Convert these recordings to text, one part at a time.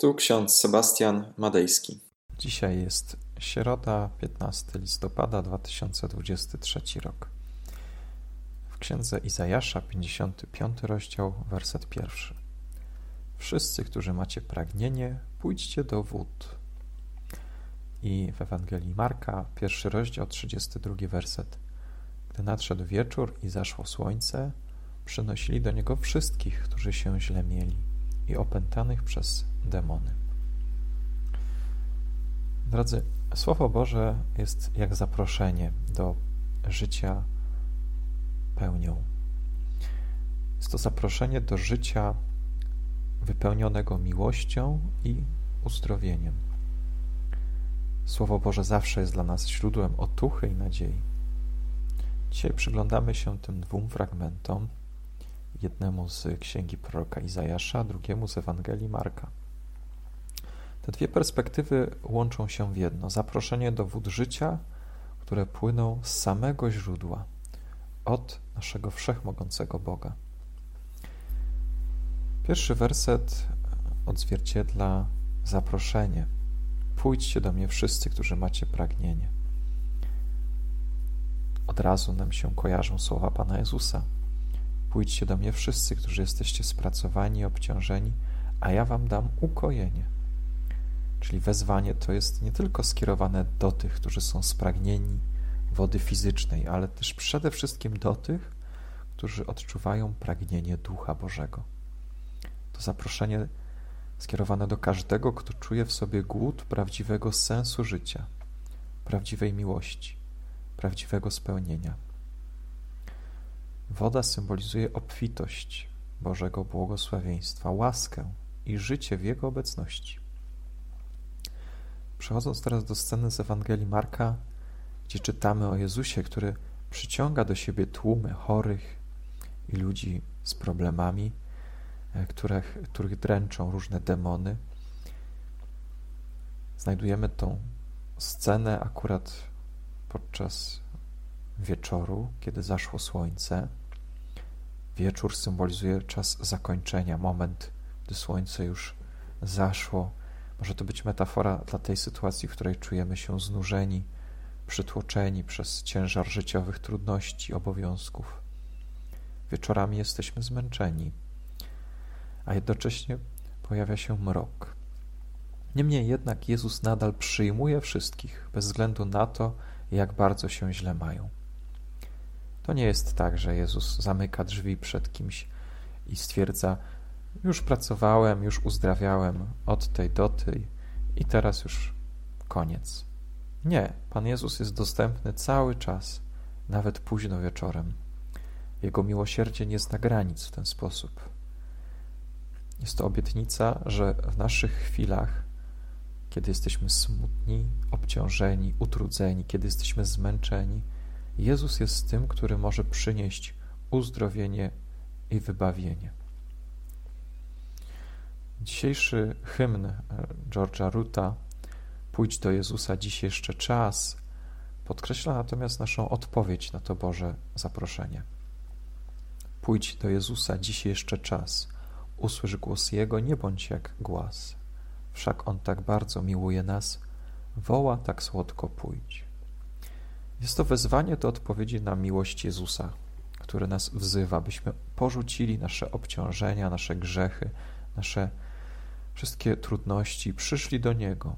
Tu ksiądz Sebastian Madejski. Dzisiaj jest środa, 15 listopada 2023 rok. W księdze Izajasza, 55 rozdział, werset pierwszy. Wszyscy, którzy macie pragnienie, pójdźcie do wód. I w Ewangelii Marka, pierwszy rozdział, 32 werset. Gdy nadszedł wieczór i zaszło słońce, przynosili do niego wszystkich, którzy się źle mieli i opętanych przez demony. Drodzy, Słowo Boże jest jak zaproszenie do życia pełnią. Jest to zaproszenie do życia wypełnionego miłością i uzdrowieniem. Słowo Boże zawsze jest dla nas źródłem otuchy i nadziei. Dzisiaj przyglądamy się tym dwóm fragmentom jednemu z księgi proroka Izajasza, drugiemu z Ewangelii Marka. Te dwie perspektywy łączą się w jedno: zaproszenie do wód życia, które płyną z samego źródła, od naszego wszechmogącego Boga. Pierwszy werset odzwierciedla zaproszenie. Pójdźcie do mnie wszyscy, którzy macie pragnienie. Od razu nam się kojarzą słowa Pana Jezusa. Pójdźcie do mnie wszyscy, którzy jesteście spracowani obciążeni, a ja wam dam ukojenie. Czyli wezwanie to jest nie tylko skierowane do tych, którzy są spragnieni wody fizycznej, ale też przede wszystkim do tych, którzy odczuwają pragnienie Ducha Bożego. To zaproszenie skierowane do każdego, kto czuje w sobie głód prawdziwego sensu życia, prawdziwej miłości, prawdziwego spełnienia. Woda symbolizuje obfitość Bożego błogosławieństwa, łaskę i życie w Jego obecności. Przechodząc teraz do sceny z Ewangelii Marka, gdzie czytamy o Jezusie, który przyciąga do siebie tłumy chorych i ludzi z problemami, e, których, których dręczą różne demony. Znajdujemy tą scenę akurat podczas wieczoru, kiedy zaszło słońce. Wieczór symbolizuje czas zakończenia, moment, gdy słońce już zaszło. Może to być metafora dla tej sytuacji, w której czujemy się znużeni, przytłoczeni przez ciężar życiowych trudności, obowiązków. Wieczorami jesteśmy zmęczeni, a jednocześnie pojawia się mrok. Niemniej jednak Jezus nadal przyjmuje wszystkich, bez względu na to, jak bardzo się źle mają. To nie jest tak, że Jezus zamyka drzwi przed kimś i stwierdza: Już pracowałem, już uzdrawiałem od tej do tej i teraz już koniec. Nie, Pan Jezus jest dostępny cały czas, nawet późno wieczorem. Jego miłosierdzie nie zna granic w ten sposób. Jest to obietnica, że w naszych chwilach, kiedy jesteśmy smutni, obciążeni, utrudzeni, kiedy jesteśmy zmęczeni, Jezus jest tym, który może przynieść uzdrowienie i wybawienie. Dzisiejszy hymn e, George'a Ruta Pójdź do Jezusa, dziś jeszcze czas podkreśla natomiast naszą odpowiedź na to Boże zaproszenie. Pójdź do Jezusa, dziś jeszcze czas. Usłysz głos Jego, nie bądź jak głaz. Wszak On tak bardzo miłuje nas, woła tak słodko pójdź. Jest to wezwanie do odpowiedzi na miłość Jezusa, który nas wzywa, byśmy porzucili nasze obciążenia, nasze grzechy, nasze wszystkie trudności, przyszli do Niego,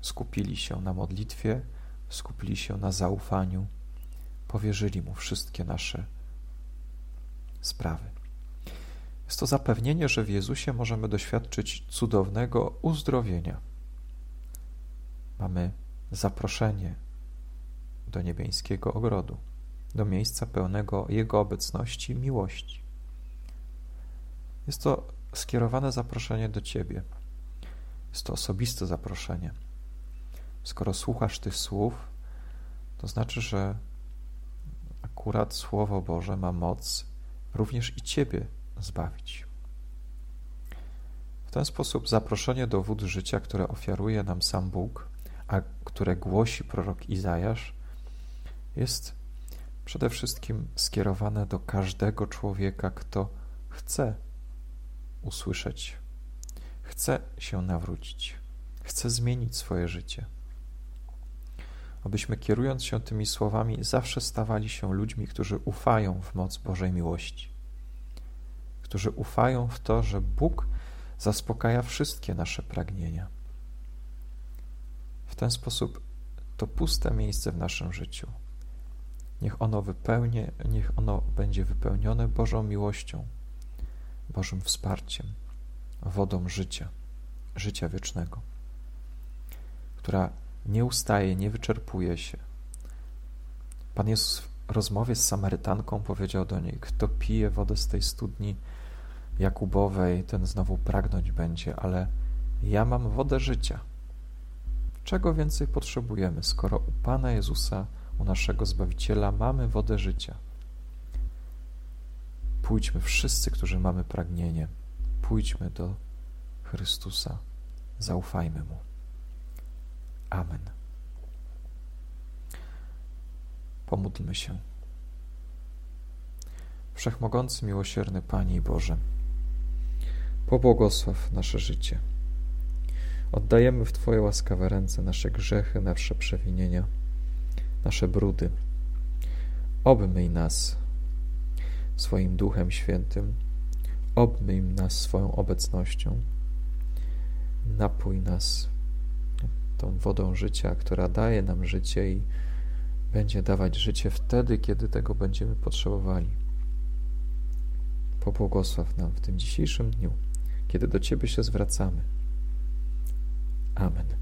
skupili się na modlitwie, skupili się na zaufaniu, powierzyli Mu wszystkie nasze sprawy. Jest to zapewnienie, że w Jezusie możemy doświadczyć cudownego uzdrowienia. Mamy zaproszenie do niebiańskiego ogrodu, do miejsca pełnego Jego obecności i miłości. Jest to skierowane zaproszenie do Ciebie. Jest to osobiste zaproszenie. Skoro słuchasz tych słów, to znaczy, że akurat Słowo Boże ma moc również i Ciebie zbawić. W ten sposób zaproszenie do wód życia, które ofiaruje nam sam Bóg, a które głosi prorok Izajasz, jest przede wszystkim skierowane do każdego człowieka, kto chce usłyszeć, chce się nawrócić, chce zmienić swoje życie. Abyśmy kierując się tymi słowami, zawsze stawali się ludźmi, którzy ufają w moc Bożej miłości, którzy ufają w to, że Bóg zaspokaja wszystkie nasze pragnienia. W ten sposób to puste miejsce w naszym życiu. Niech ono wypełnie, niech ono będzie wypełnione Bożą miłością, Bożym wsparciem, wodą życia, życia wiecznego, która nie ustaje, nie wyczerpuje się. Pan Jezus w rozmowie z Samarytanką powiedział do niej: Kto pije wodę z tej studni Jakubowej, ten znowu pragnąć będzie, ale ja mam wodę życia. Czego więcej potrzebujemy, skoro u Pana Jezusa, u naszego Zbawiciela mamy wodę życia? Pójdźmy wszyscy, którzy mamy pragnienie, pójdźmy do Chrystusa, zaufajmy Mu. Amen. Pomódlmy się. Wszechmogący, miłosierny Panie i Boże, pobłogosław nasze życie. Oddajemy w Twoje łaskawe ręce nasze grzechy, nasze przewinienia, nasze brudy. Obmyj nas swoim Duchem Świętym, obmyj nas swoją obecnością, napój nas tą wodą życia, która daje nam życie i będzie dawać życie wtedy, kiedy tego będziemy potrzebowali. Pobłogosław nam w tym dzisiejszym dniu, kiedy do Ciebie się zwracamy. Amen.